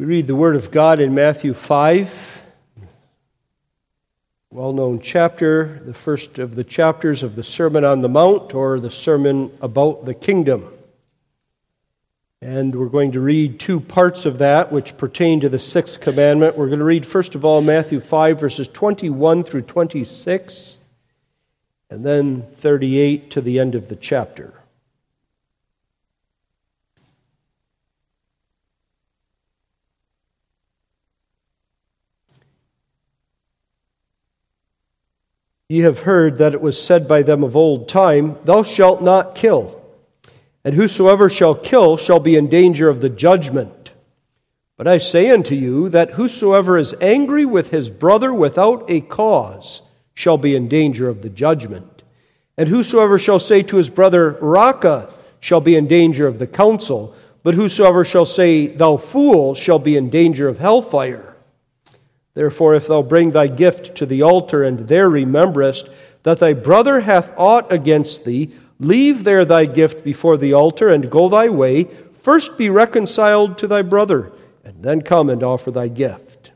We read the Word of God in Matthew 5, well known chapter, the first of the chapters of the Sermon on the Mount or the Sermon about the Kingdom. And we're going to read two parts of that which pertain to the sixth commandment. We're going to read, first of all, Matthew 5, verses 21 through 26, and then 38 to the end of the chapter. Ye have heard that it was said by them of old time, Thou shalt not kill, and whosoever shall kill shall be in danger of the judgment. But I say unto you that whosoever is angry with his brother without a cause shall be in danger of the judgment. And whosoever shall say to his brother, Raca, shall be in danger of the council. But whosoever shall say, Thou fool, shall be in danger of hellfire. Therefore, if thou bring thy gift to the altar, and there rememberest that thy brother hath aught against thee, leave there thy gift before the altar, and go thy way. First be reconciled to thy brother, and then come and offer thy gift.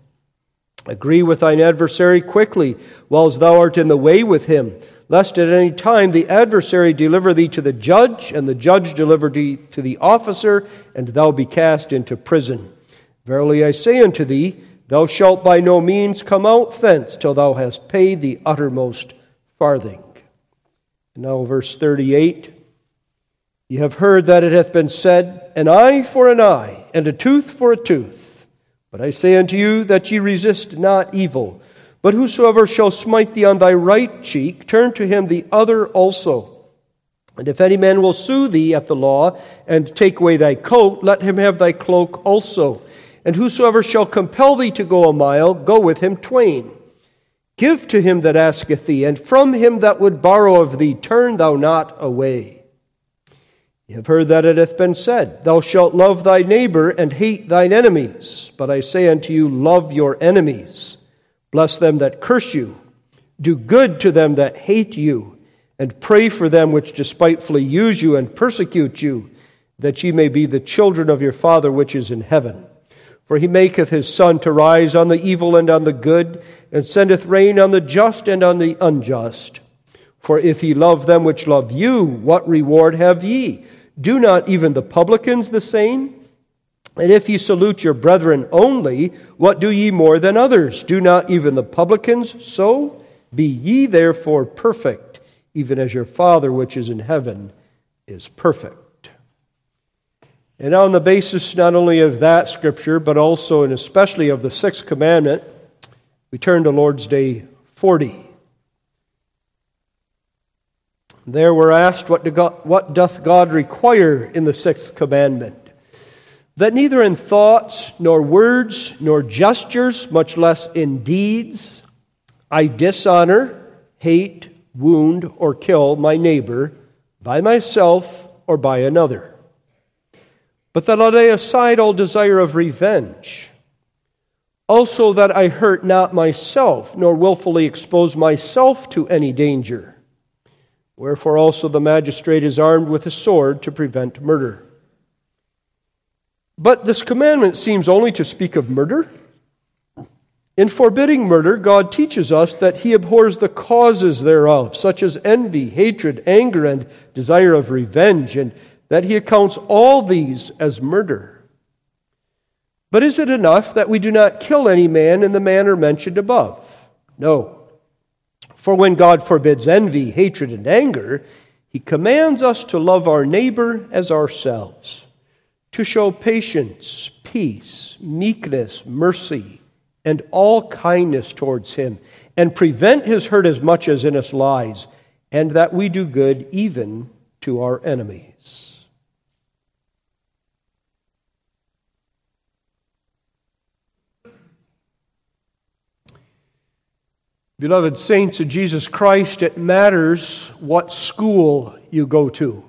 Agree with thine adversary quickly, whilst thou art in the way with him, lest at any time the adversary deliver thee to the judge, and the judge deliver thee to the officer, and thou be cast into prison. Verily I say unto thee, Thou shalt by no means come out thence till thou hast paid the uttermost farthing. now, verse 38 Ye have heard that it hath been said, An eye for an eye, and a tooth for a tooth. But I say unto you that ye resist not evil. But whosoever shall smite thee on thy right cheek, turn to him the other also. And if any man will sue thee at the law, and take away thy coat, let him have thy cloak also. And whosoever shall compel thee to go a mile, go with him twain. Give to him that asketh thee, and from him that would borrow of thee, turn thou not away. Ye have heard that it hath been said, Thou shalt love thy neighbor and hate thine enemies. But I say unto you, Love your enemies, bless them that curse you, do good to them that hate you, and pray for them which despitefully use you and persecute you, that ye may be the children of your Father which is in heaven. For he maketh his sun to rise on the evil and on the good, and sendeth rain on the just and on the unjust. For if ye love them which love you, what reward have ye? Do not even the publicans the same? And if ye salute your brethren only, what do ye more than others? Do not even the publicans so? Be ye therefore perfect, even as your Father which is in heaven is perfect. And on the basis not only of that scripture, but also and especially of the sixth commandment, we turn to Lord's Day 40. There we're asked, what, God, what doth God require in the sixth commandment? That neither in thoughts, nor words, nor gestures, much less in deeds, I dishonor, hate, wound, or kill my neighbor by myself or by another but that I lay aside all desire of revenge. Also, that I hurt not myself, nor wilfully expose myself to any danger. Wherefore also the magistrate is armed with a sword to prevent murder. But this commandment seems only to speak of murder. In forbidding murder, God teaches us that He abhors the causes thereof, such as envy, hatred, anger, and desire of revenge, and that he accounts all these as murder. But is it enough that we do not kill any man in the manner mentioned above? No. For when God forbids envy, hatred, and anger, he commands us to love our neighbor as ourselves, to show patience, peace, meekness, mercy, and all kindness towards him, and prevent his hurt as much as in us lies, and that we do good even to our enemies. Beloved saints of Jesus Christ, it matters what school you go to.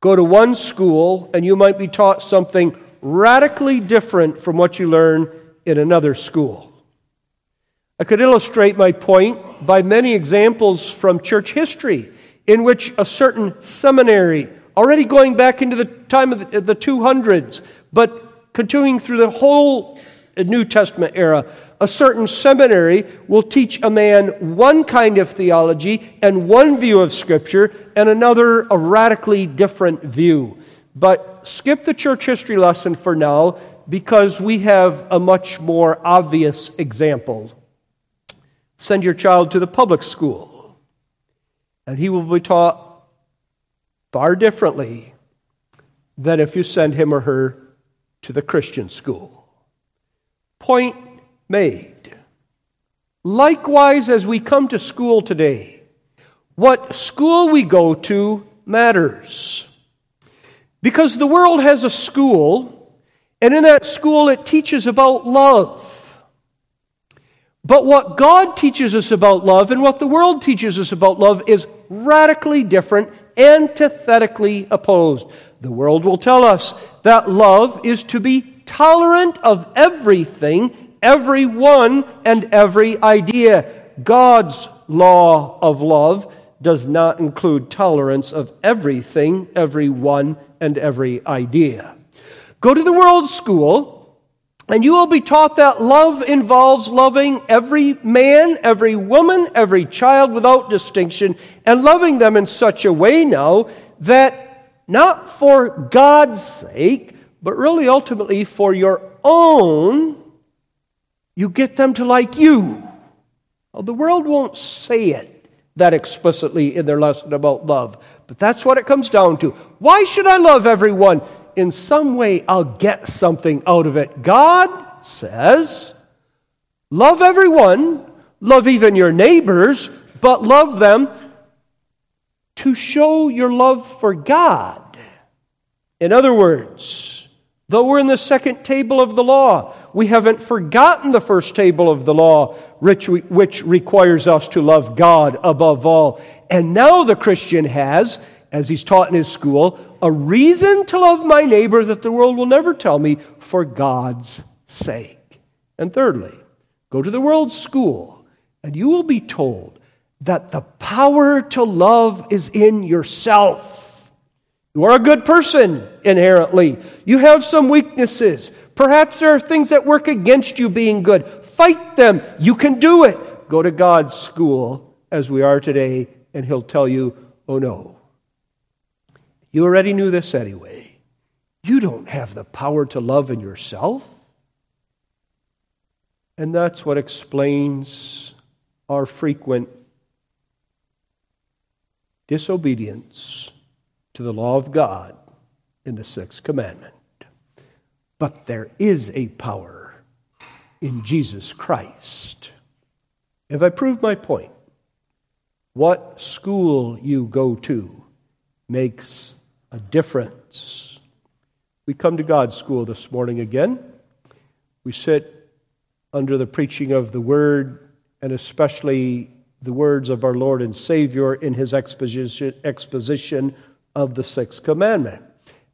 Go to one school, and you might be taught something radically different from what you learn in another school. I could illustrate my point by many examples from church history in which a certain seminary, already going back into the time of the 200s, but continuing through the whole New Testament era, a certain seminary will teach a man one kind of theology and one view of Scripture, and another a radically different view. But skip the church history lesson for now because we have a much more obvious example. Send your child to the public school, and he will be taught far differently than if you send him or her to the Christian school. Point made. Likewise, as we come to school today, what school we go to matters. Because the world has a school, and in that school it teaches about love. But what God teaches us about love and what the world teaches us about love is radically different, antithetically opposed. The world will tell us that love is to be tolerant of everything, everyone, and every idea. God's law of love does not include tolerance of everything, everyone, and every idea. Go to the world school, and you will be taught that love involves loving every man, every woman, every child without distinction, and loving them in such a way now that not for God's sake, but really ultimately for your own, you get them to like you. Well, the world won't say it that explicitly in their lesson about love, but that's what it comes down to. Why should I love everyone? In some way, I'll get something out of it. God says, love everyone, love even your neighbors, but love them to show your love for God. In other words, though we're in the second table of the law, we haven't forgotten the first table of the law, which, which requires us to love God above all. And now the Christian has, as he's taught in his school, a reason to love my neighbor that the world will never tell me for God's sake. And thirdly, go to the world's school, and you will be told that the power to love is in yourself. You are a good person inherently. You have some weaknesses. Perhaps there are things that work against you being good. Fight them. You can do it. Go to God's school as we are today, and He'll tell you, oh no. You already knew this anyway. You don't have the power to love in yourself. And that's what explains our frequent disobedience to the law of God in the sixth commandment. But there is a power in Jesus Christ. Have I proved my point? What school you go to makes a difference. We come to God's school this morning again. We sit under the preaching of the Word, and especially the words of our Lord and Savior in his exposition, exposition of the sixth commandment.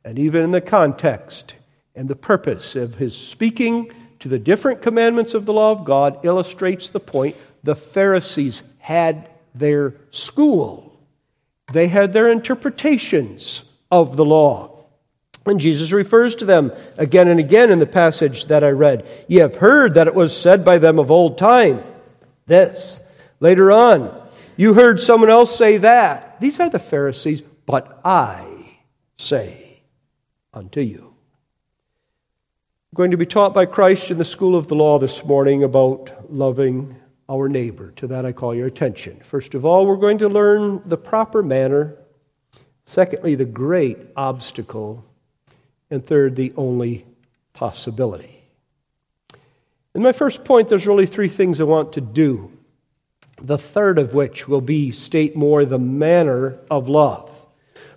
And even in the context and the purpose of his speaking to the different commandments of the law of God illustrates the point the Pharisees had their school, they had their interpretations of the law. And Jesus refers to them again and again in the passage that I read. Ye have heard that it was said by them of old time, this. Later on, you heard someone else say that. These are the Pharisees but I say unto you. I'm going to be taught by Christ in the school of the law this morning about loving our neighbor. To that I call your attention. First of all, we're going to learn the proper manner. Secondly, the great obstacle. And third, the only possibility. In my first point, there's really three things I want to do. The third of which will be state more the manner of love.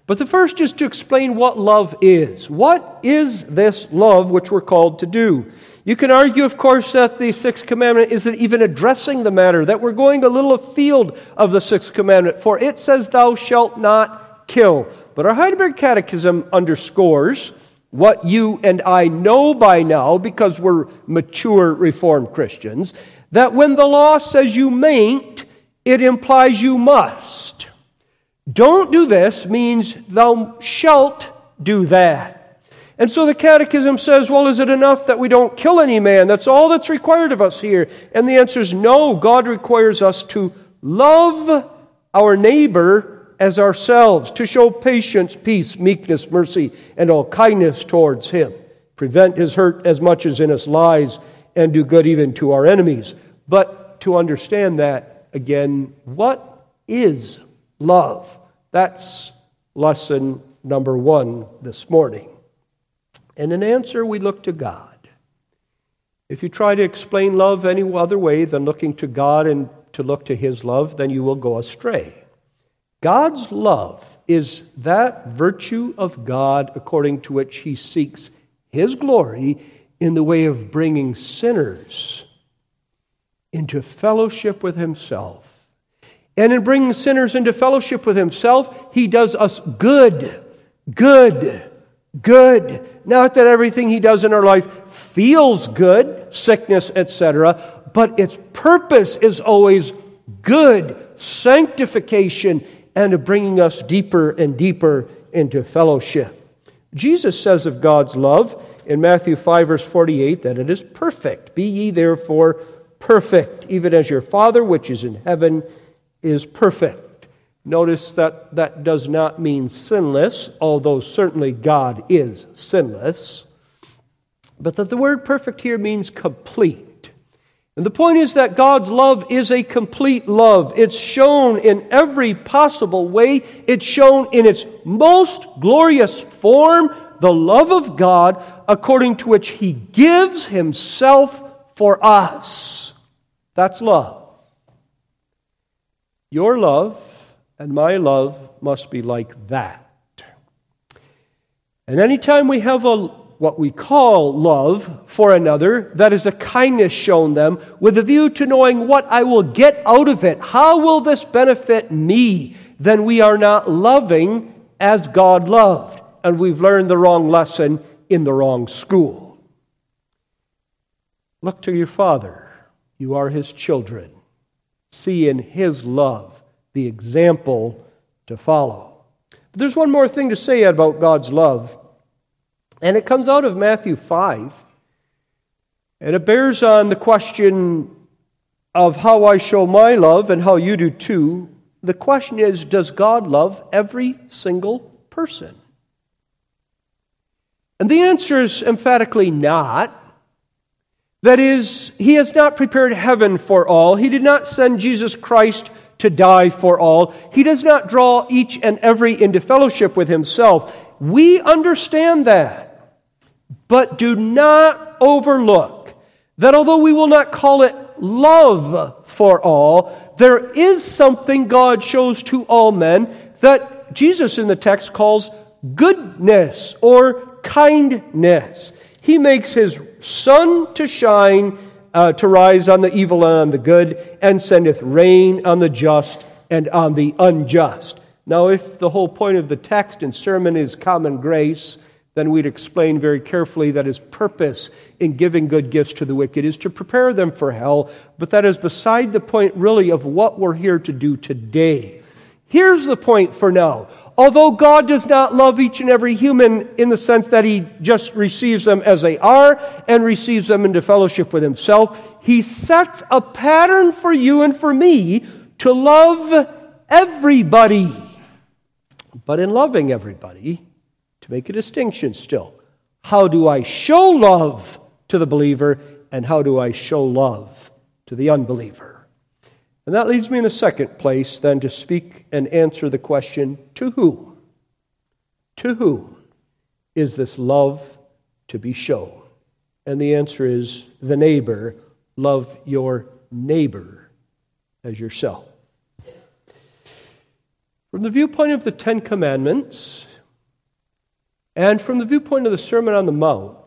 But the first is to explain what love is. What is this love which we're called to do? You can argue, of course, that the sixth commandment isn't even addressing the matter, that we're going a little afield of the sixth commandment, for it says, Thou shalt not kill. But our Heidelberg Catechism underscores what you and I know by now, because we're mature Reformed Christians, that when the law says you mayn't, it implies you must. Don't do this means thou shalt do that. And so the Catechism says, well, is it enough that we don't kill any man? That's all that's required of us here. And the answer is no. God requires us to love our neighbor as ourselves, to show patience, peace, meekness, mercy, and all kindness towards him, prevent his hurt as much as in us lies, and do good even to our enemies. But to understand that, again, what is love? That's lesson number one this morning. And in answer, we look to God. If you try to explain love any other way than looking to God and to look to His love, then you will go astray. God's love is that virtue of God according to which He seeks His glory in the way of bringing sinners into fellowship with Himself. And in bringing sinners into fellowship with Himself, He does us good, good, good. Not that everything He does in our life feels good, sickness, etc., but its purpose is always good, sanctification, and bringing us deeper and deeper into fellowship. Jesus says of God's love in Matthew 5, verse 48, that it is perfect. Be ye therefore perfect, even as your Father which is in heaven is perfect. Notice that that does not mean sinless, although certainly God is sinless, but that the word perfect here means complete. And the point is that God's love is a complete love. It's shown in every possible way. It's shown in its most glorious form, the love of God, according to which He gives Himself for us. That's love. Your love and my love must be like that. And anytime we have a what we call love for another, that is a kindness shown them, with a view to knowing what I will get out of it. How will this benefit me? Then we are not loving as God loved, and we've learned the wrong lesson in the wrong school. Look to your Father. You are His children. See in His love the example to follow. But there's one more thing to say about God's love. And it comes out of Matthew 5. And it bears on the question of how I show my love and how you do too. The question is Does God love every single person? And the answer is emphatically not. That is, He has not prepared heaven for all. He did not send Jesus Christ to die for all. He does not draw each and every into fellowship with Himself. We understand that. But do not overlook that although we will not call it love for all, there is something God shows to all men that Jesus in the text calls goodness or kindness. He makes his sun to shine, uh, to rise on the evil and on the good, and sendeth rain on the just and on the unjust. Now, if the whole point of the text and sermon is common grace, then we'd explain very carefully that his purpose in giving good gifts to the wicked is to prepare them for hell, but that is beside the point, really, of what we're here to do today. Here's the point for now. Although God does not love each and every human in the sense that he just receives them as they are and receives them into fellowship with himself, he sets a pattern for you and for me to love everybody. But in loving everybody, to make a distinction still. How do I show love to the believer, and how do I show love to the unbeliever? And that leads me in the second place then to speak and answer the question to whom? To whom is this love to be shown? And the answer is the neighbor. Love your neighbor as yourself. From the viewpoint of the Ten Commandments, and from the viewpoint of the Sermon on the Mount,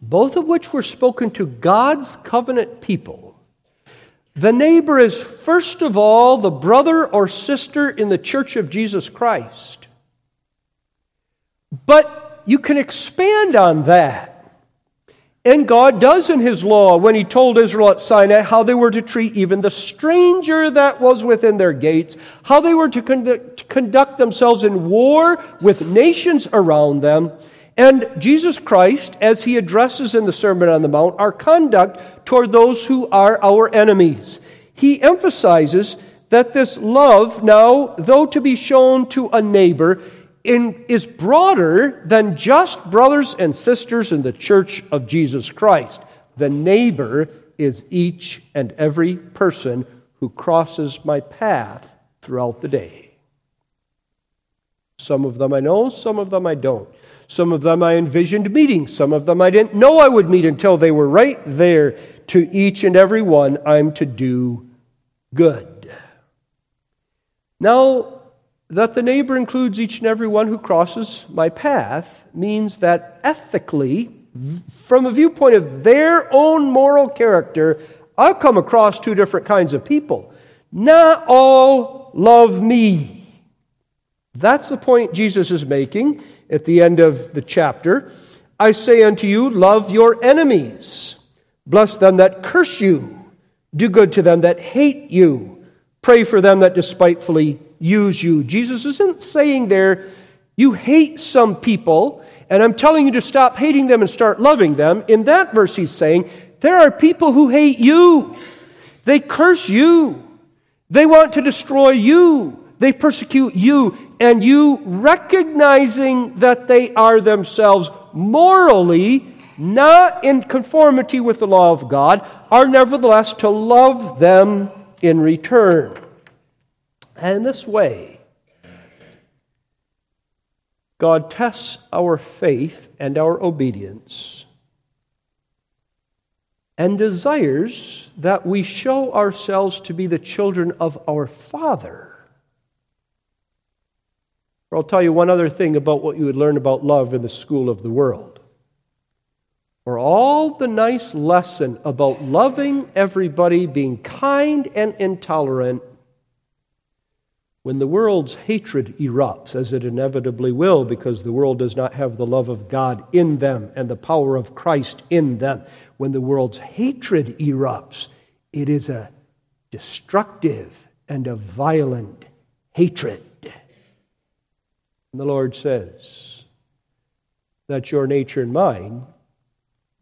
both of which were spoken to God's covenant people, the neighbor is first of all the brother or sister in the church of Jesus Christ. But you can expand on that and God does in His law when He told Israel at Sinai how they were to treat even the stranger that was within their gates, how they were to conduct, themselves in war with nations around them. And Jesus Christ, as he addresses in the Sermon on the Mount, our conduct toward those who are our enemies. He emphasizes that this love now, though to be shown to a neighbor, in, is broader than just brothers and sisters in the church of Jesus Christ. The neighbor is each and every person who crosses my path throughout the day. Some of them I know, some of them I don't. Some of them I envisioned meeting, some of them I didn't know I would meet until they were right there. To each and every one, I'm to do good. Now, that the neighbor includes each and every one who crosses my path means that ethically, from a viewpoint of their own moral character, I'll come across two different kinds of people. Not all love me. That's the point Jesus is making at the end of the chapter. I say unto you, love your enemies, bless them that curse you, do good to them that hate you, pray for them that despitefully use you. Jesus isn't saying there, you hate some people, and I'm telling you to stop hating them and start loving them. In that verse, he's saying, there are people who hate you. They curse you. They want to destroy you. They persecute you. And you, recognizing that they are themselves morally not in conformity with the law of God, are nevertheless to love them in return. And in this way, God tests our faith and our obedience and desires that we show ourselves to be the children of our Father. I'll tell you one other thing about what you would learn about love in the school of the world. Or all the nice lesson about loving everybody, being kind and intolerant, when the world's hatred erupts, as it inevitably will, because the world does not have the love of God in them and the power of Christ in them, when the world's hatred erupts, it is a destructive and a violent hatred. And the Lord says, That's your nature and mine,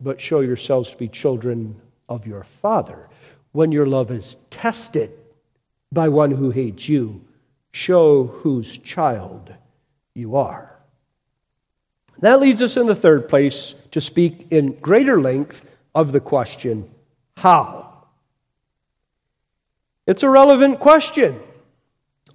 but show yourselves to be children of your Father. When your love is tested by one who hates you, show whose child you are. That leads us in the third place to speak in greater length of the question, how? It's a relevant question.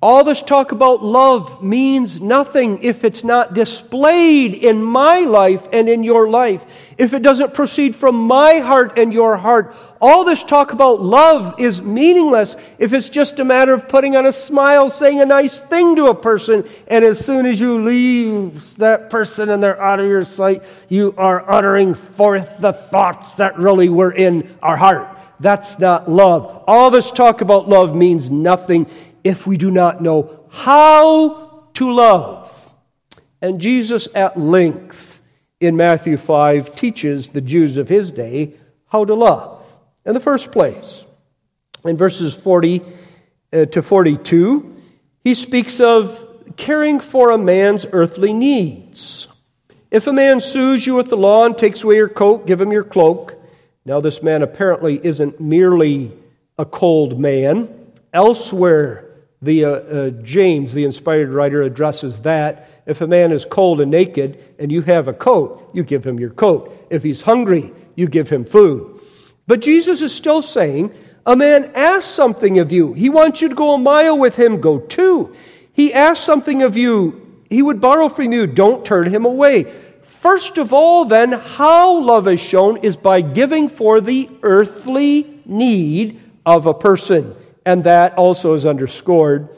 All this talk about love means nothing if it's not displayed in my life and in your life, if it doesn't proceed from my heart and your heart. All this talk about love is meaningless if it's just a matter of putting on a smile, saying a nice thing to a person, and as soon as you leave that person and they're out of your sight, you are uttering forth the thoughts that really were in our heart. That's not love. All this talk about love means nothing if we do not know how to love. And Jesus, at length, in Matthew 5, teaches the Jews of his day how to love. In the first place, in verses 40 uh, to 42, he speaks of caring for a man's earthly needs. If a man sues you with the law and takes away your coat, give him your cloak. Now, this man apparently isn't merely a cold man. Elsewhere the uh, uh, James, the inspired writer, addresses that. If a man is cold and naked and you have a coat, you give him your coat. If he's hungry, you give him food. But Jesus is still saying, a man asks something of you. He wants you to go a mile with him, go two. He asks something of you. He would borrow from you. Don't turn him away. First of all, then, how love is shown is by giving for the earthly need of a person. And that also is underscored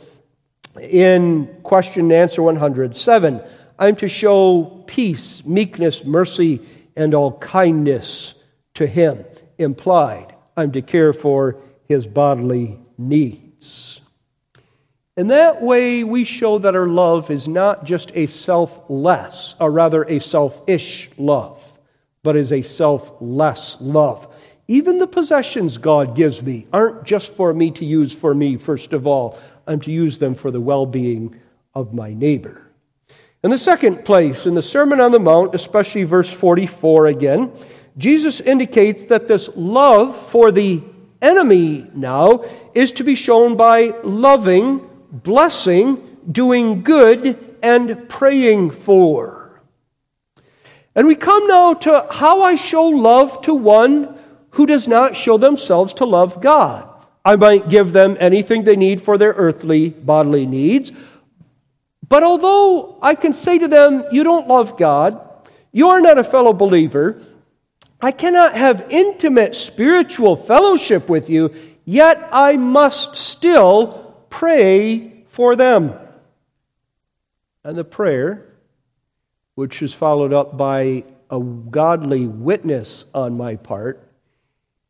in question and answer 107. I'm to show peace, meekness, mercy, and all kindness to him. Implied, I'm to care for his bodily needs. In that way, we show that our love is not just a selfless, or rather a selfish love, but is a selfless love. Even the possessions God gives me aren't just for me to use for me, first of all. I'm to use them for the well being of my neighbor. In the second place, in the Sermon on the Mount, especially verse 44 again, Jesus indicates that this love for the enemy now is to be shown by loving, blessing, doing good, and praying for. And we come now to how I show love to one who does not show themselves to love God. I might give them anything they need for their earthly bodily needs. But although I can say to them, You don't love God, you are not a fellow believer, I cannot have intimate spiritual fellowship with you, yet I must still pray for them. And the prayer, which is followed up by a godly witness on my part,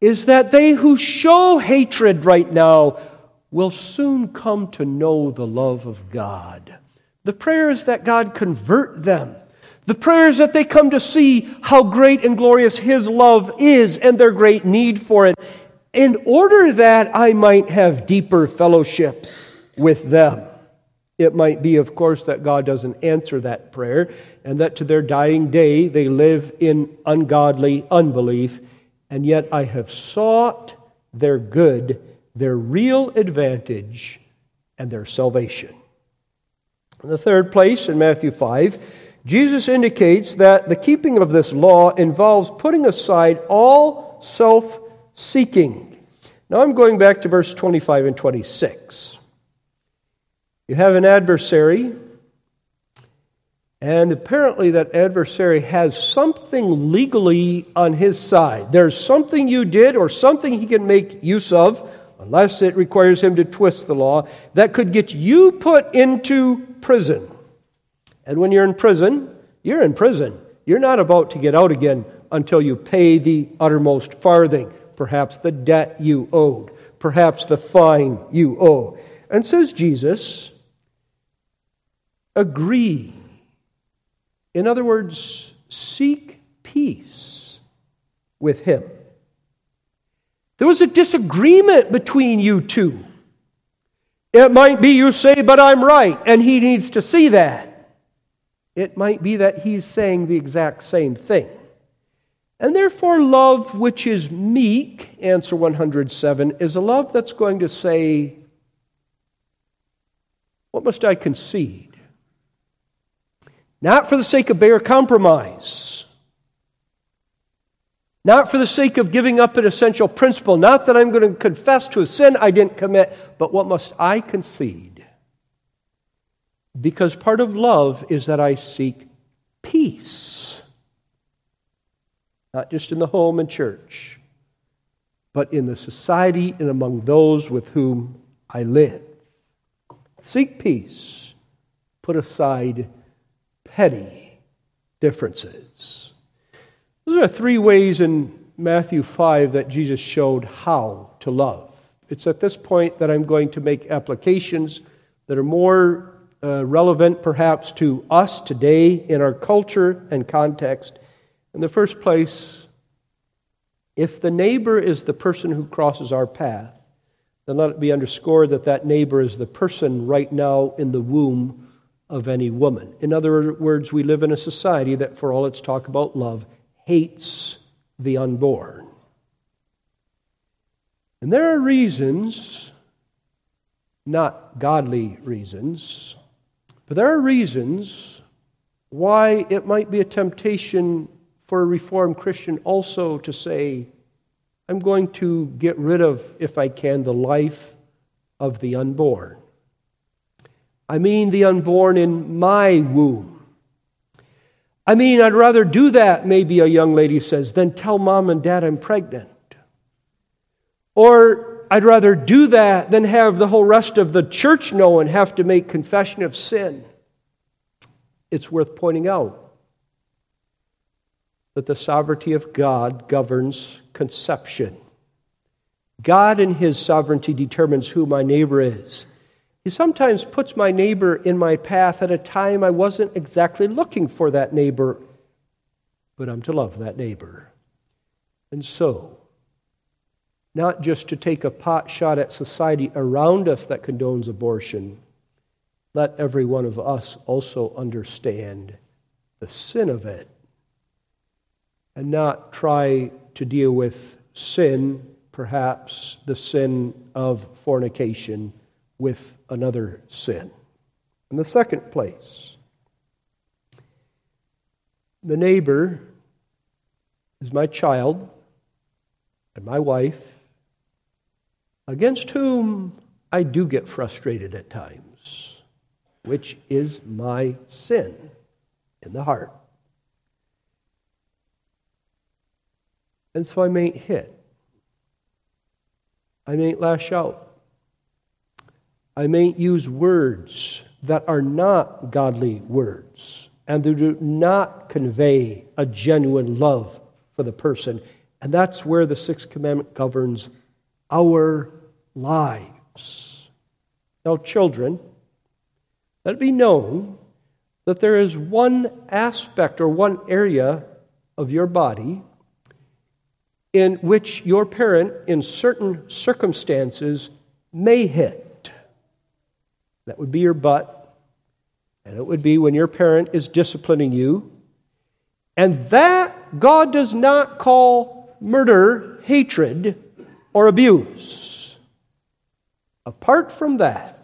is that they who show hatred right now will soon come to know the love of God. The prayer is that God convert them. The prayer is that they come to see how great and glorious His love is and their great need for it, in order that I might have deeper fellowship with them. It might be, of course, that God doesn't answer that prayer, and that to their dying day they live in ungodly unbelief, and yet I have sought their good, their real advantage, and their salvation. In the third place, in Matthew 5, Jesus indicates that the keeping of this law involves putting aside all self seeking. Now I'm going back to verse 25 and 26. You have an adversary, and apparently that adversary has something legally on his side. There's something you did or something he can make use of unless it requires him to twist the law, that could get you put into prison. And when you're in prison, you're in prison. You're not about to get out again until you pay the uttermost farthing, perhaps the debt you owed, perhaps the fine you owe. And says Jesus, agree. In other words, seek peace with him. There was a disagreement between you two. It might be you say, but I'm right, and he needs to see that. It might be that he's saying the exact same thing. And therefore, love which is meek, answer 107, is a love that's going to say, What must I concede? Not for the sake of bare compromise not for the sake of giving up an essential principle, not that I'm going to confess to a sin I didn't commit, but what must I concede? Because part of love is that I seek peace, not just in the home and church, but in the society and among those with whom I live. Seek peace, put aside petty differences. Those are three ways in Matthew 5 that Jesus showed how to love. It's at this point that I'm going to make applications that are more uh, relevant perhaps to us today in our culture and context. In the first place, if the neighbor is the person who crosses our path, then let it be underscored that that neighbor is the person right now in the womb of any woman. In other words, we live in a society that, for all its talk about love, hates the unborn. And there are reasons, not godly reasons, but there are reasons why it might be a temptation for a Reformed Christian also to say, I'm going to get rid of, if I can, the life of the unborn. I mean, the unborn in my womb. I mean, I'd rather do that, maybe a young lady says, than tell mom and dad I'm pregnant. Or I'd rather do that than have the whole rest of the church know and have to make confession of sin. It's worth pointing out that the sovereignty of God governs conception. God, in His sovereignty, determines who my neighbor is. He sometimes puts my neighbor in my path at a time I wasn't exactly looking for that neighbor, but I'm to love that neighbor. And so, not just to take a pot shot at society around us that condones abortion, let every one of us also understand the sin of it and not try to deal with sin, perhaps the sin of fornication, with another sin. In the second place, the neighbor is my child and my wife, against whom I do get frustrated at times, which is my sin in the heart. And so I mayn't hit. I mayn't lash out. I mayn't use words that are not godly words and they do not convey a genuine love for the person. And that's where the sixth commandment governs our lives. Now, children, let it be known that there is one aspect or one area of your body in which your parent, in certain circumstances, may hit. That would be your butt, and it would be when your parent is disciplining you. And that God does not call murder, hatred, or abuse. Apart from that,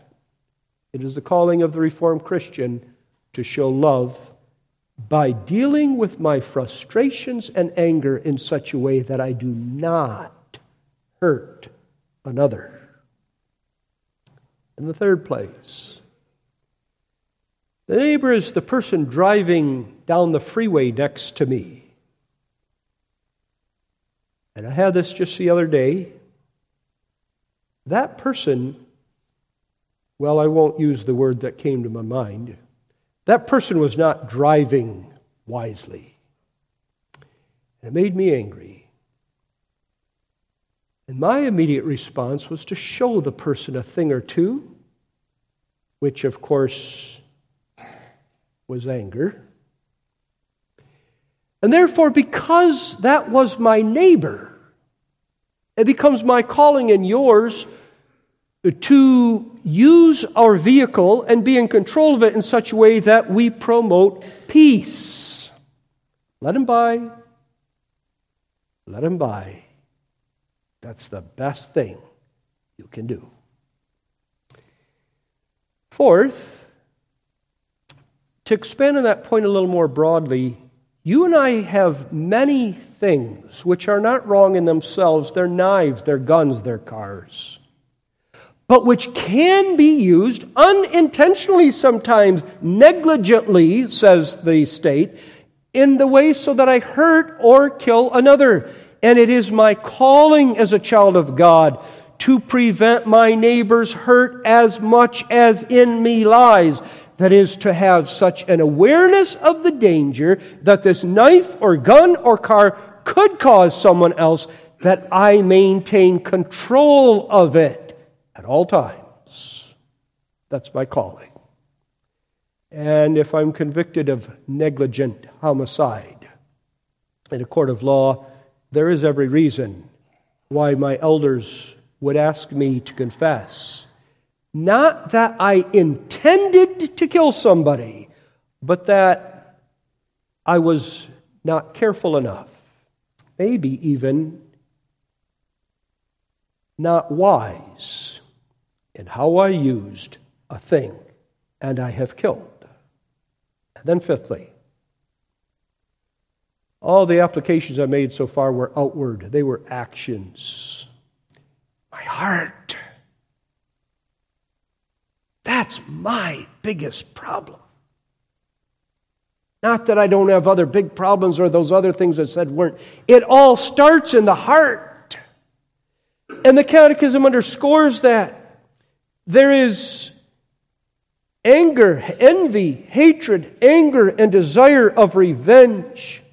it is the calling of the Reformed Christian to show love by dealing with my frustrations and anger in such a way that I do not hurt another. In the third place, the neighbor is the person driving down the freeway next to me. And I had this just the other day. That person, well, I won't use the word that came to my mind that person was not driving wisely. And it made me angry. And my immediate response was to show the person a thing or two, which, of course, was anger. And therefore, because that was my neighbor, it becomes my calling and yours to use our vehicle and be in control of it in such a way that we promote peace. Let him by. Let him by. That's the best thing you can do. Fourth, to expand on that point a little more broadly, you and I have many things which are not wrong in themselves. They're knives, they're guns, they're cars but which can be used unintentionally sometimes, negligently, says the state, in the way so that I hurt or kill another. And it is my calling as a child of God to prevent my neighbor's hurt as much as in me lies. That is, to have such an awareness of the danger that this knife or gun or car could cause someone else that I maintain control of it at all times. That's my calling. And if I'm convicted of negligent homicide in a court of law, there is every reason why my elders would ask me to confess. Not that I intended to kill somebody, but that I was not careful enough, maybe even not wise in how I used a thing and I have killed. And then, fifthly, all the applications I made so far were outward, they were actions. My heart. That's my biggest problem. Not that I don't have other big problems or those other things I said weren't. It all starts in the heart. And the Catechism underscores that. There is anger, envy, hatred, anger, and desire of revenge.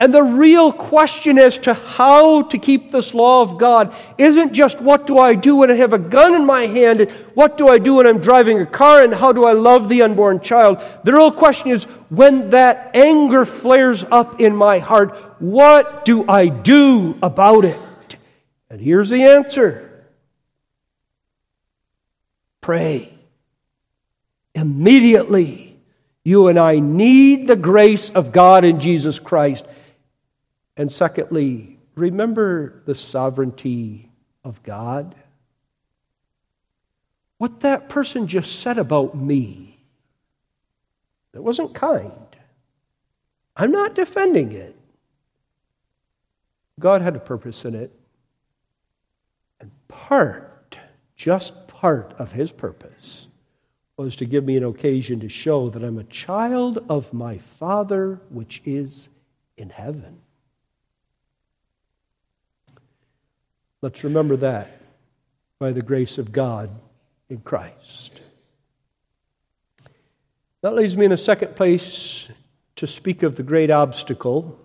And the real question as to how to keep this law of God isn't just what do I do when I have a gun in my hand, and what do I do when I'm driving a car, and how do I love the unborn child. The real question is when that anger flares up in my heart, what do I do about it? And here's the answer Pray immediately. You and I need the grace of God in Jesus Christ. And secondly, remember the sovereignty of God. What that person just said about me, that wasn't kind. I'm not defending it. God had a purpose in it. And part, just part of his purpose, was to give me an occasion to show that I'm a child of my Father which is in heaven. Let's remember that by the grace of God in Christ. That leads me in the second place to speak of the great obstacle.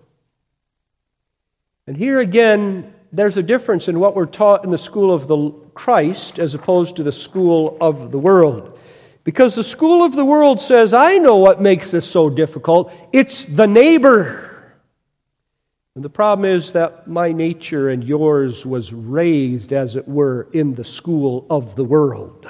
And here again, there's a difference in what we're taught in the school of the Christ as opposed to the school of the world. Because the school of the world says, I know what makes this so difficult. It's the neighbor. And the problem is that my nature and yours was raised, as it were, in the school of the world.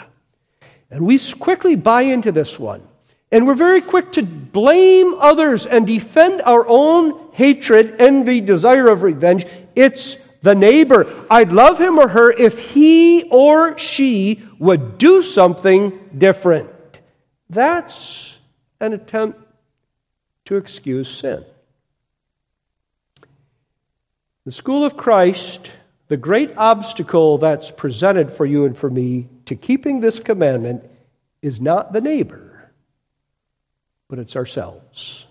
And we quickly buy into this one. And we're very quick to blame others and defend our own hatred, envy, desire of revenge. It's the neighbor. I'd love him or her if he or she would do something different. That's an attempt to excuse sin. The school of Christ, the great obstacle that's presented for you and for me to keeping this commandment is not the neighbor, but it's ourselves.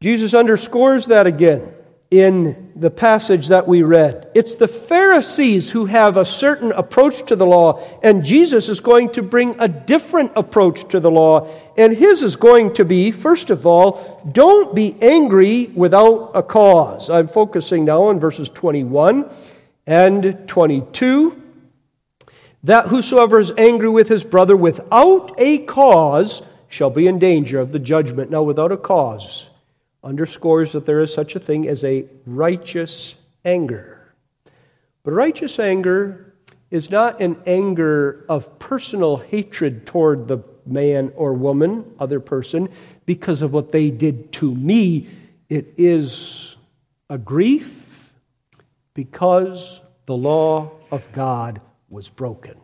Jesus underscores that again in the passage that we read. It's the Pharisees who have a certain approach to the law, and Jesus is going to bring a different approach to the law. And his is going to be, first of all, don't be angry without a cause. I'm focusing now on verses 21 and 22. That whosoever is angry with his brother without a cause shall be in danger of the judgment. Now, without a cause underscores that there is such a thing as a righteous anger. But righteous anger is not an anger of personal hatred toward the man or woman, other person, because of what they did to me. It is a grief because the law of God was broken.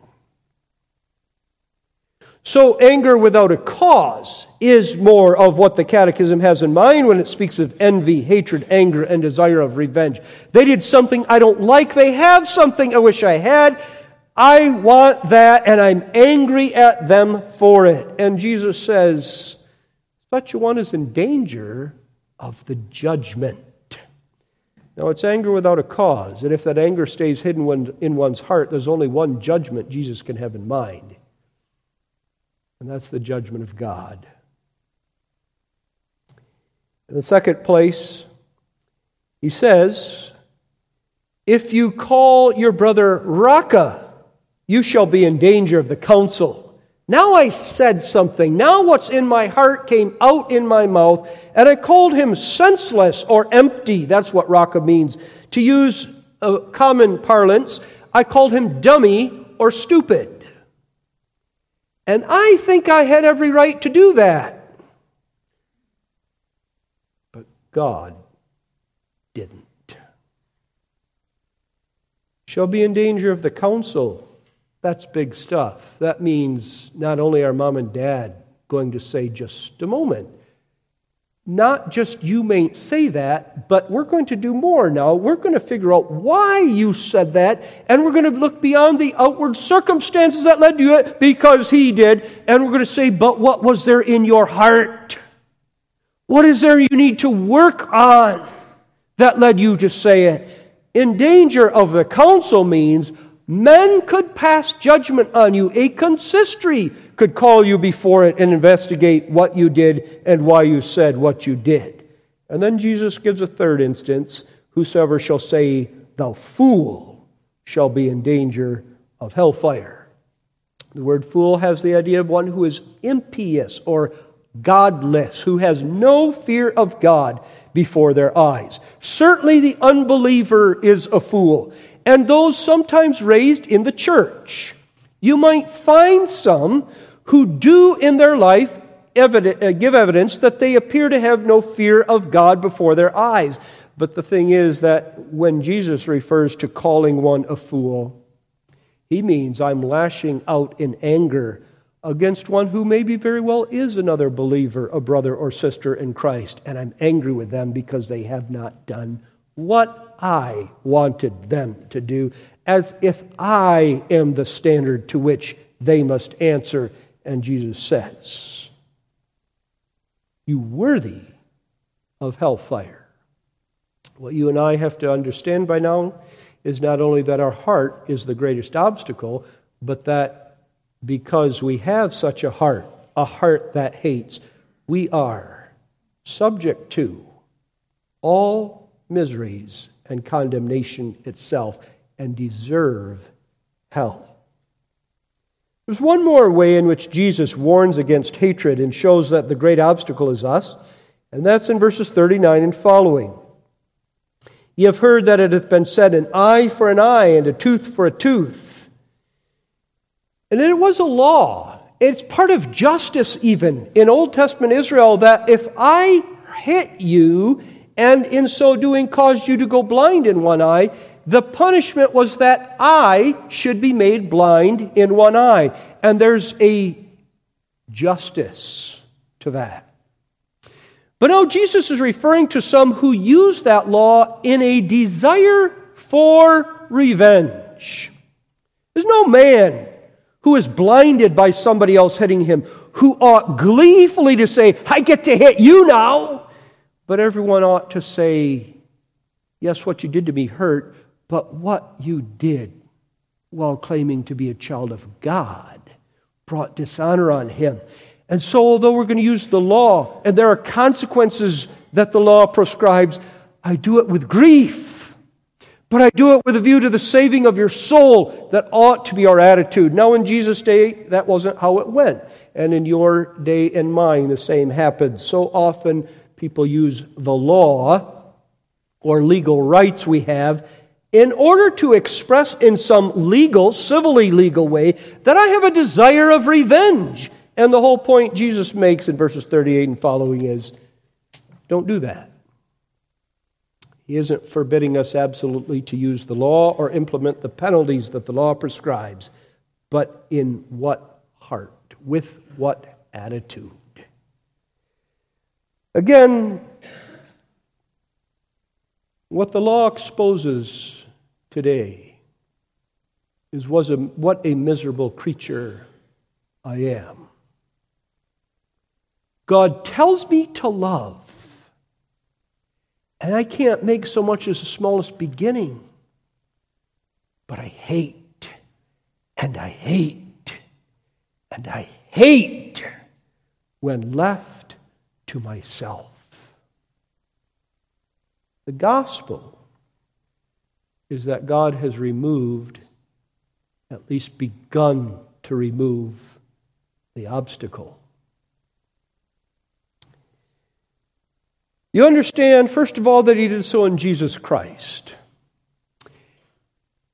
So, anger without a cause is more of what the Catechism has in mind when it speaks of envy, hatred, anger, and desire of revenge. They did something I don't like. They have something I wish I had. I want that, and I'm angry at them for it. And Jesus says, such a one is in danger of the judgment. Now, it's anger without a cause, and if that anger stays hidden in one's heart, there's only one judgment Jesus can have in mind and that's the judgment of God. In the second place, he says, If you call your brother Raca, you shall be in danger of the council. Now I said something. Now what's in my heart came out in my mouth, and I called him senseless or empty. That's what Raca means. To use a common parlance, I called him dummy or stupid. And I think I had every right to do that. But God didn't. Shall be in danger of the council. That's big stuff. That means not only our mom and dad going to say just a moment, not just you may say that, but we're going to do more now. We're going to figure out why you said that, and we're going to look beyond the outward circumstances that led to it because he did, and we're going to say, but what was there in your heart? What is there you need to work on that led you to say it? In danger of the council means men could pass judgment on you, a consistory could call you before it and investigate what you did and why you said what you did. And then Jesus gives a third instance Whosoever shall say, Thou fool, shall be in danger of hellfire. The word fool has the idea of one who is impious or godless, who has no fear of God before their eyes. Certainly, the unbeliever is a fool, and those sometimes raised in the church You might find some who do in their life evident, uh, give evidence that they appear to have no fear of God before their eyes. But the thing is that when Jesus refers to calling one a fool, he means I'm lashing out in anger against one who maybe very well is another believer, a brother or sister in Christ, and I'm angry with them because they have not done what I wanted them to do, as if I am the standard to which they must answer. And Jesus says, You worthy of hellfire. What you and I have to understand by now is not only that our heart is the greatest obstacle, but that because we have such a heart, a heart that hates, we are subject to all miseries and condemnation itself and deserve hell. There's one more way in which Jesus warns against hatred and shows that the great obstacle is us, and that's in verses 39 and following. Ye have heard that it hath been said, an eye for an eye and a tooth for a tooth. And it was a law. It's part of justice, even in Old Testament Israel, that if I hit you and in so doing caused you to go blind in one eye, the punishment was that I should be made blind in one eye. And there's a justice to that. But no, Jesus is referring to some who use that law in a desire for revenge. There's no man who is blinded by somebody else hitting him, who ought gleefully to say, I get to hit you now. But everyone ought to say, Yes, what you did to me hurt, but what you did while claiming to be a child of God brought dishonor on him. And so, although we're going to use the law, and there are consequences that the law prescribes, I do it with grief but I do it with a view to the saving of your soul. That ought to be our attitude. Now, in Jesus' day, that wasn't how it went. And in your day and mine, the same happens. So often, people use the law or legal rights we have in order to express in some legal, civilly legal way that I have a desire of revenge. And the whole point Jesus makes in verses 38 and following is don't do that. He isn't forbidding us absolutely to use the law or implement the penalties that the law prescribes, but in what heart? With what attitude? Again, what the law exposes today is was a, what a miserable creature I am. God tells me to love. And I can't make so much as the smallest beginning. But I hate, and I hate, and I hate when left to myself. The gospel is that God has removed, at least begun to remove, the obstacle. You understand, first of all, that he did so in Jesus Christ.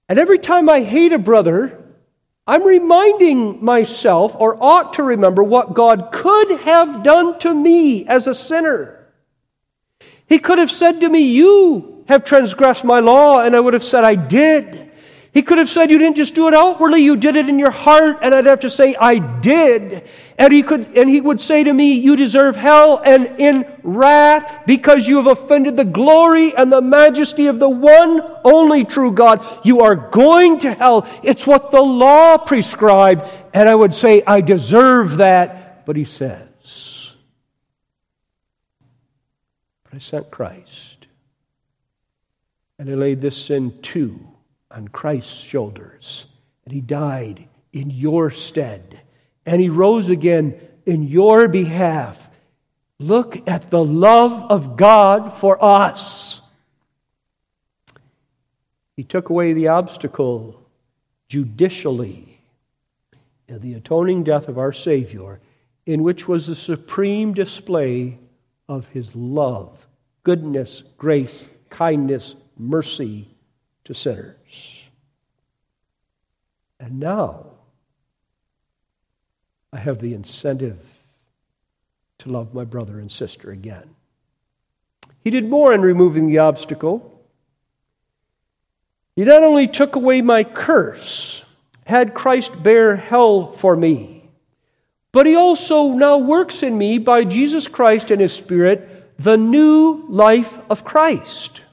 And every time I hate a brother, I'm reminding myself, or ought to remember, what God could have done to me as a sinner. He could have said to me, You have transgressed my law, and I would have said, I did. He could have said, You didn't just do it outwardly, you did it in your heart. And I'd have to say, I did. And he, could, and he would say to me, You deserve hell and in wrath because you have offended the glory and the majesty of the one only true God. You are going to hell. It's what the law prescribed. And I would say, I deserve that. But he says, But I sent Christ. And I laid this sin too on Christ's shoulders. And he died in your stead. And he rose again in your behalf. Look at the love of God for us. He took away the obstacle judicially in the atoning death of our Savior, in which was the supreme display of his love, goodness, grace, kindness, mercy, to sinners. And now, I have the incentive to love my brother and sister again. He did more in removing the obstacle. He not only took away my curse, had Christ bear hell for me, but he also now works in me by Jesus Christ and his Spirit the new life of Christ.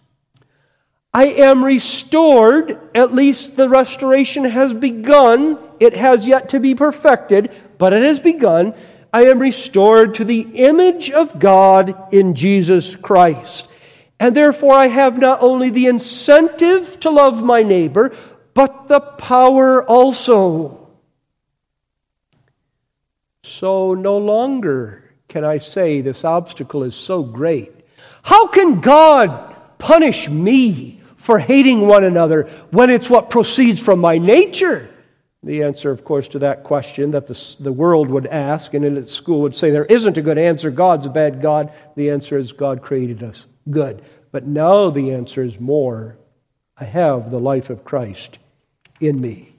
I am restored, at least the restoration has begun. It has yet to be perfected, but it has begun. I am restored to the image of God in Jesus Christ. And therefore, I have not only the incentive to love my neighbor, but the power also. So no longer can I say this obstacle is so great. How can God punish me for hating one another when it's what proceeds from my nature? The answer, of course, to that question that the, the world would ask and in its school would say there isn't a good answer, God's a bad God. The answer is God created us good. But now the answer is more. I have the life of Christ in me.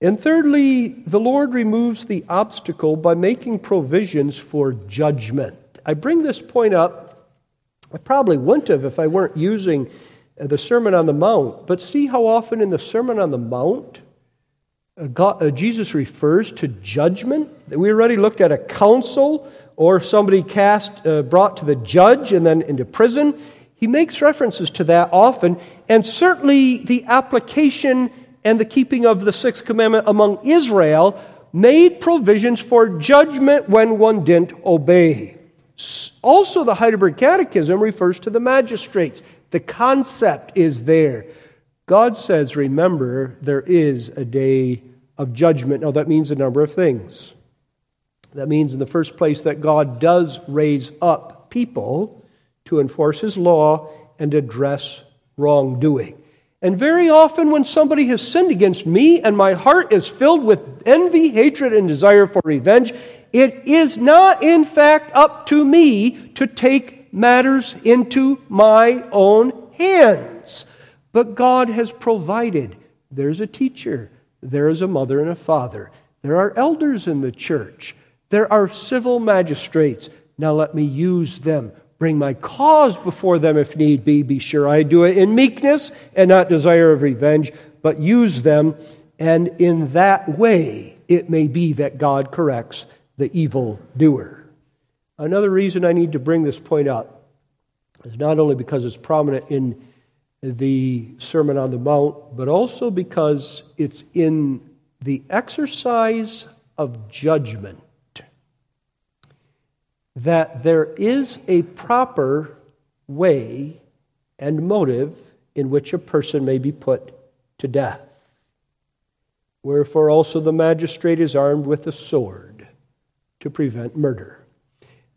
And thirdly, the Lord removes the obstacle by making provisions for judgment. I bring this point up. I probably wouldn't have if I weren't using the Sermon on the Mount. But see how often in the Sermon on the Mount, uh, God, uh, Jesus refers to judgment. We already looked at a council or somebody cast, uh, brought to the judge and then into prison. He makes references to that often, and certainly the application and the keeping of the sixth commandment among Israel made provisions for judgment when one didn't obey. Also, the Heidelberg Catechism refers to the magistrates. The concept is there. God says, remember, there is a day of judgment. Now, that means a number of things. That means, in the first place, that God does raise up people to enforce his law and address wrongdoing. And very often, when somebody has sinned against me and my heart is filled with envy, hatred, and desire for revenge, it is not, in fact, up to me to take matters into my own hands. But God has provided. There's a teacher, there is a mother and a father, there are elders in the church, there are civil magistrates. Now let me use them bring my cause before them if need be. Be sure I do it in meekness and not desire of revenge, but use them. And in that way, it may be that God corrects the evil doer. Another reason I need to bring this point up is not only because it's prominent in the Sermon on the Mount, but also because it's in the exercise of judgment that there is a proper way and motive in which a person may be put to death. Wherefore also the magistrate is armed with a sword to prevent murder.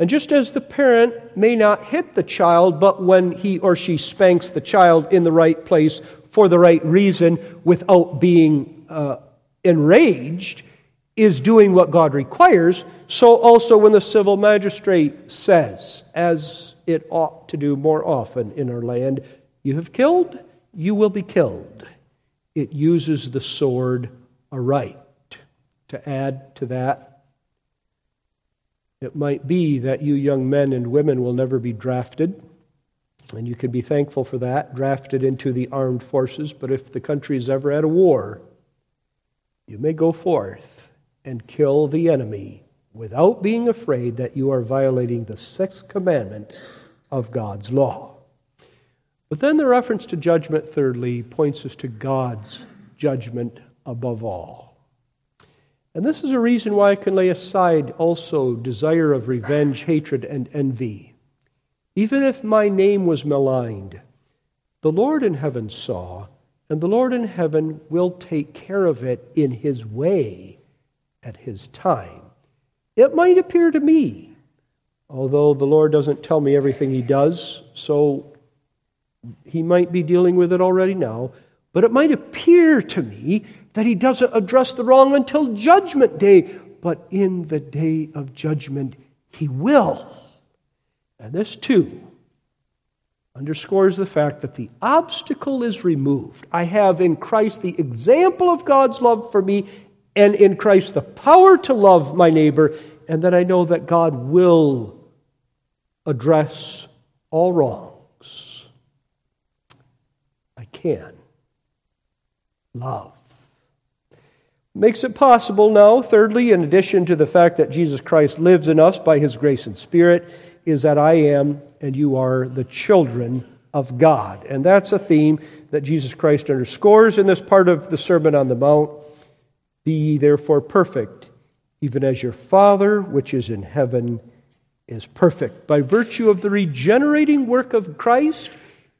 And just as the parent may not hit the child, but when he or she spanks the child in the right place for the right reason without being uh, enraged, is doing what God requires, so also when the civil magistrate says, as it ought to do more often in our land, you have killed, you will be killed. It uses the sword aright. To add to that, it might be that you young men and women will never be drafted, and you can be thankful for that, drafted into the armed forces, but if the country is ever at a war, you may go forth and kill the enemy without being afraid that you are violating the sixth commandment of God's law. But then the reference to judgment, thirdly, points us to God's judgment above all. And this is a reason why I can lay aside also desire of revenge, hatred, and envy. Even if my name was maligned, the Lord in heaven saw, and the Lord in heaven will take care of it in his way at his time. It might appear to me, although the Lord doesn't tell me everything he does, so he might be dealing with it already now, but it might appear to me that he doesn't address the wrong until judgment day, but in the day of judgment, he will. And this too underscores the fact that the obstacle is removed. I have in Christ the example of God's love for me and in Christ the power to love my neighbor, and that I know that God will address all wrongs. I can love. Makes it possible now, thirdly, in addition to the fact that Jesus Christ lives in us by his grace and spirit, is that I am and you are the children of God. And that's a theme that Jesus Christ underscores in this part of the Sermon on the Mount. Be ye therefore perfect, even as your Father which is in heaven is perfect. By virtue of the regenerating work of Christ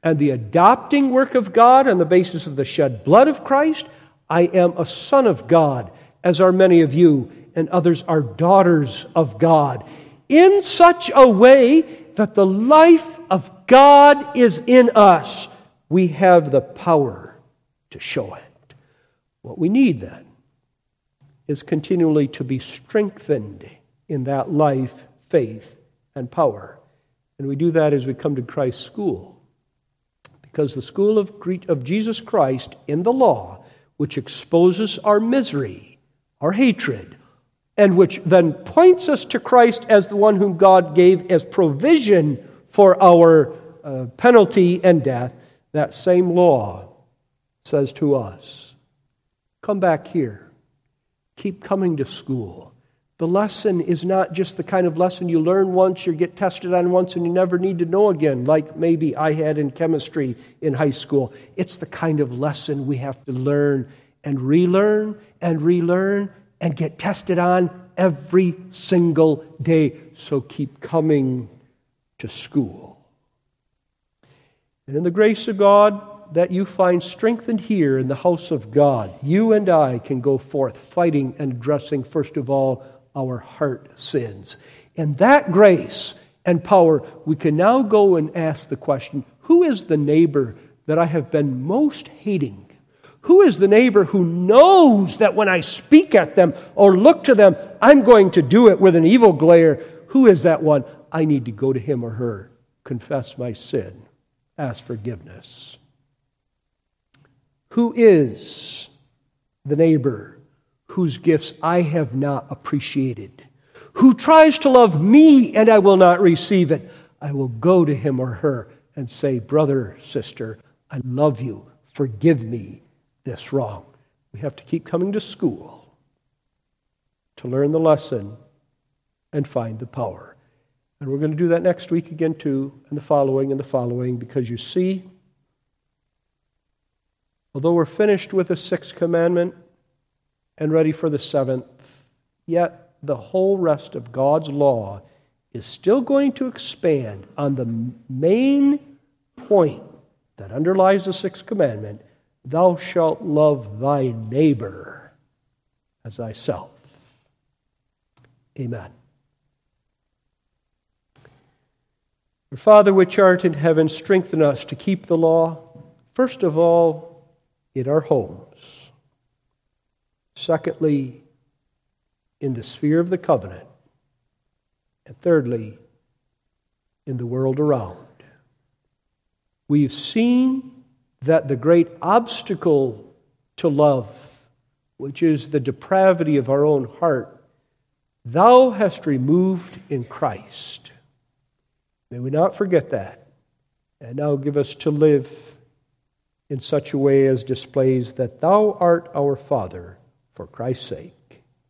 and the adopting work of God on the basis of the shed blood of Christ, I am a son of God, as are many of you, and others are daughters of God, in such a way that the life of God is in us. We have the power to show it. What we need then is continually to be strengthened in that life, faith, and power. And we do that as we come to Christ's school. Because the school of, Jesus Christ in the law, which exposes our misery, our hatred, and which then points us to Christ as the one whom God gave as provision for our uh, penalty and death, that same law says to us come back here. Keep coming to school. The lesson is not just the kind of lesson you learn once, you get tested on once, and you never need to know again, like maybe I had in chemistry in high school. It's the kind of lesson we have to learn and relearn and relearn and get tested on every single day. So keep coming to school. And in the grace of God, that you find strengthened here in the house of God, you and I can go forth fighting and addressing, first of all, our heart sins. And that grace and power, we can now go and ask the question who is the neighbor that I have been most hating? Who is the neighbor who knows that when I speak at them or look to them, I'm going to do it with an evil glare? Who is that one? I need to go to him or her, confess my sin, ask forgiveness. Who is the neighbor whose gifts I have not appreciated? Who tries to love me and I will not receive it? I will go to him or her and say, Brother, sister, I love you. Forgive me this wrong. We have to keep coming to school to learn the lesson and find the power. And we're going to do that next week again, too, and the following and the following, because you see, Although we're finished with the sixth commandment and ready for the seventh, yet the whole rest of God's law is still going to expand on the main point that underlies the sixth commandment Thou shalt love thy neighbor as thyself. Amen. Father, which art in heaven, strengthen us to keep the law. First of all, in our homes. Secondly, in the sphere of the covenant. And thirdly, in the world around. We've seen that the great obstacle to love, which is the depravity of our own heart, thou hast removed in Christ. May we not forget that. And now give us to live in such a way as displays that thou art our Father for Christ's sake.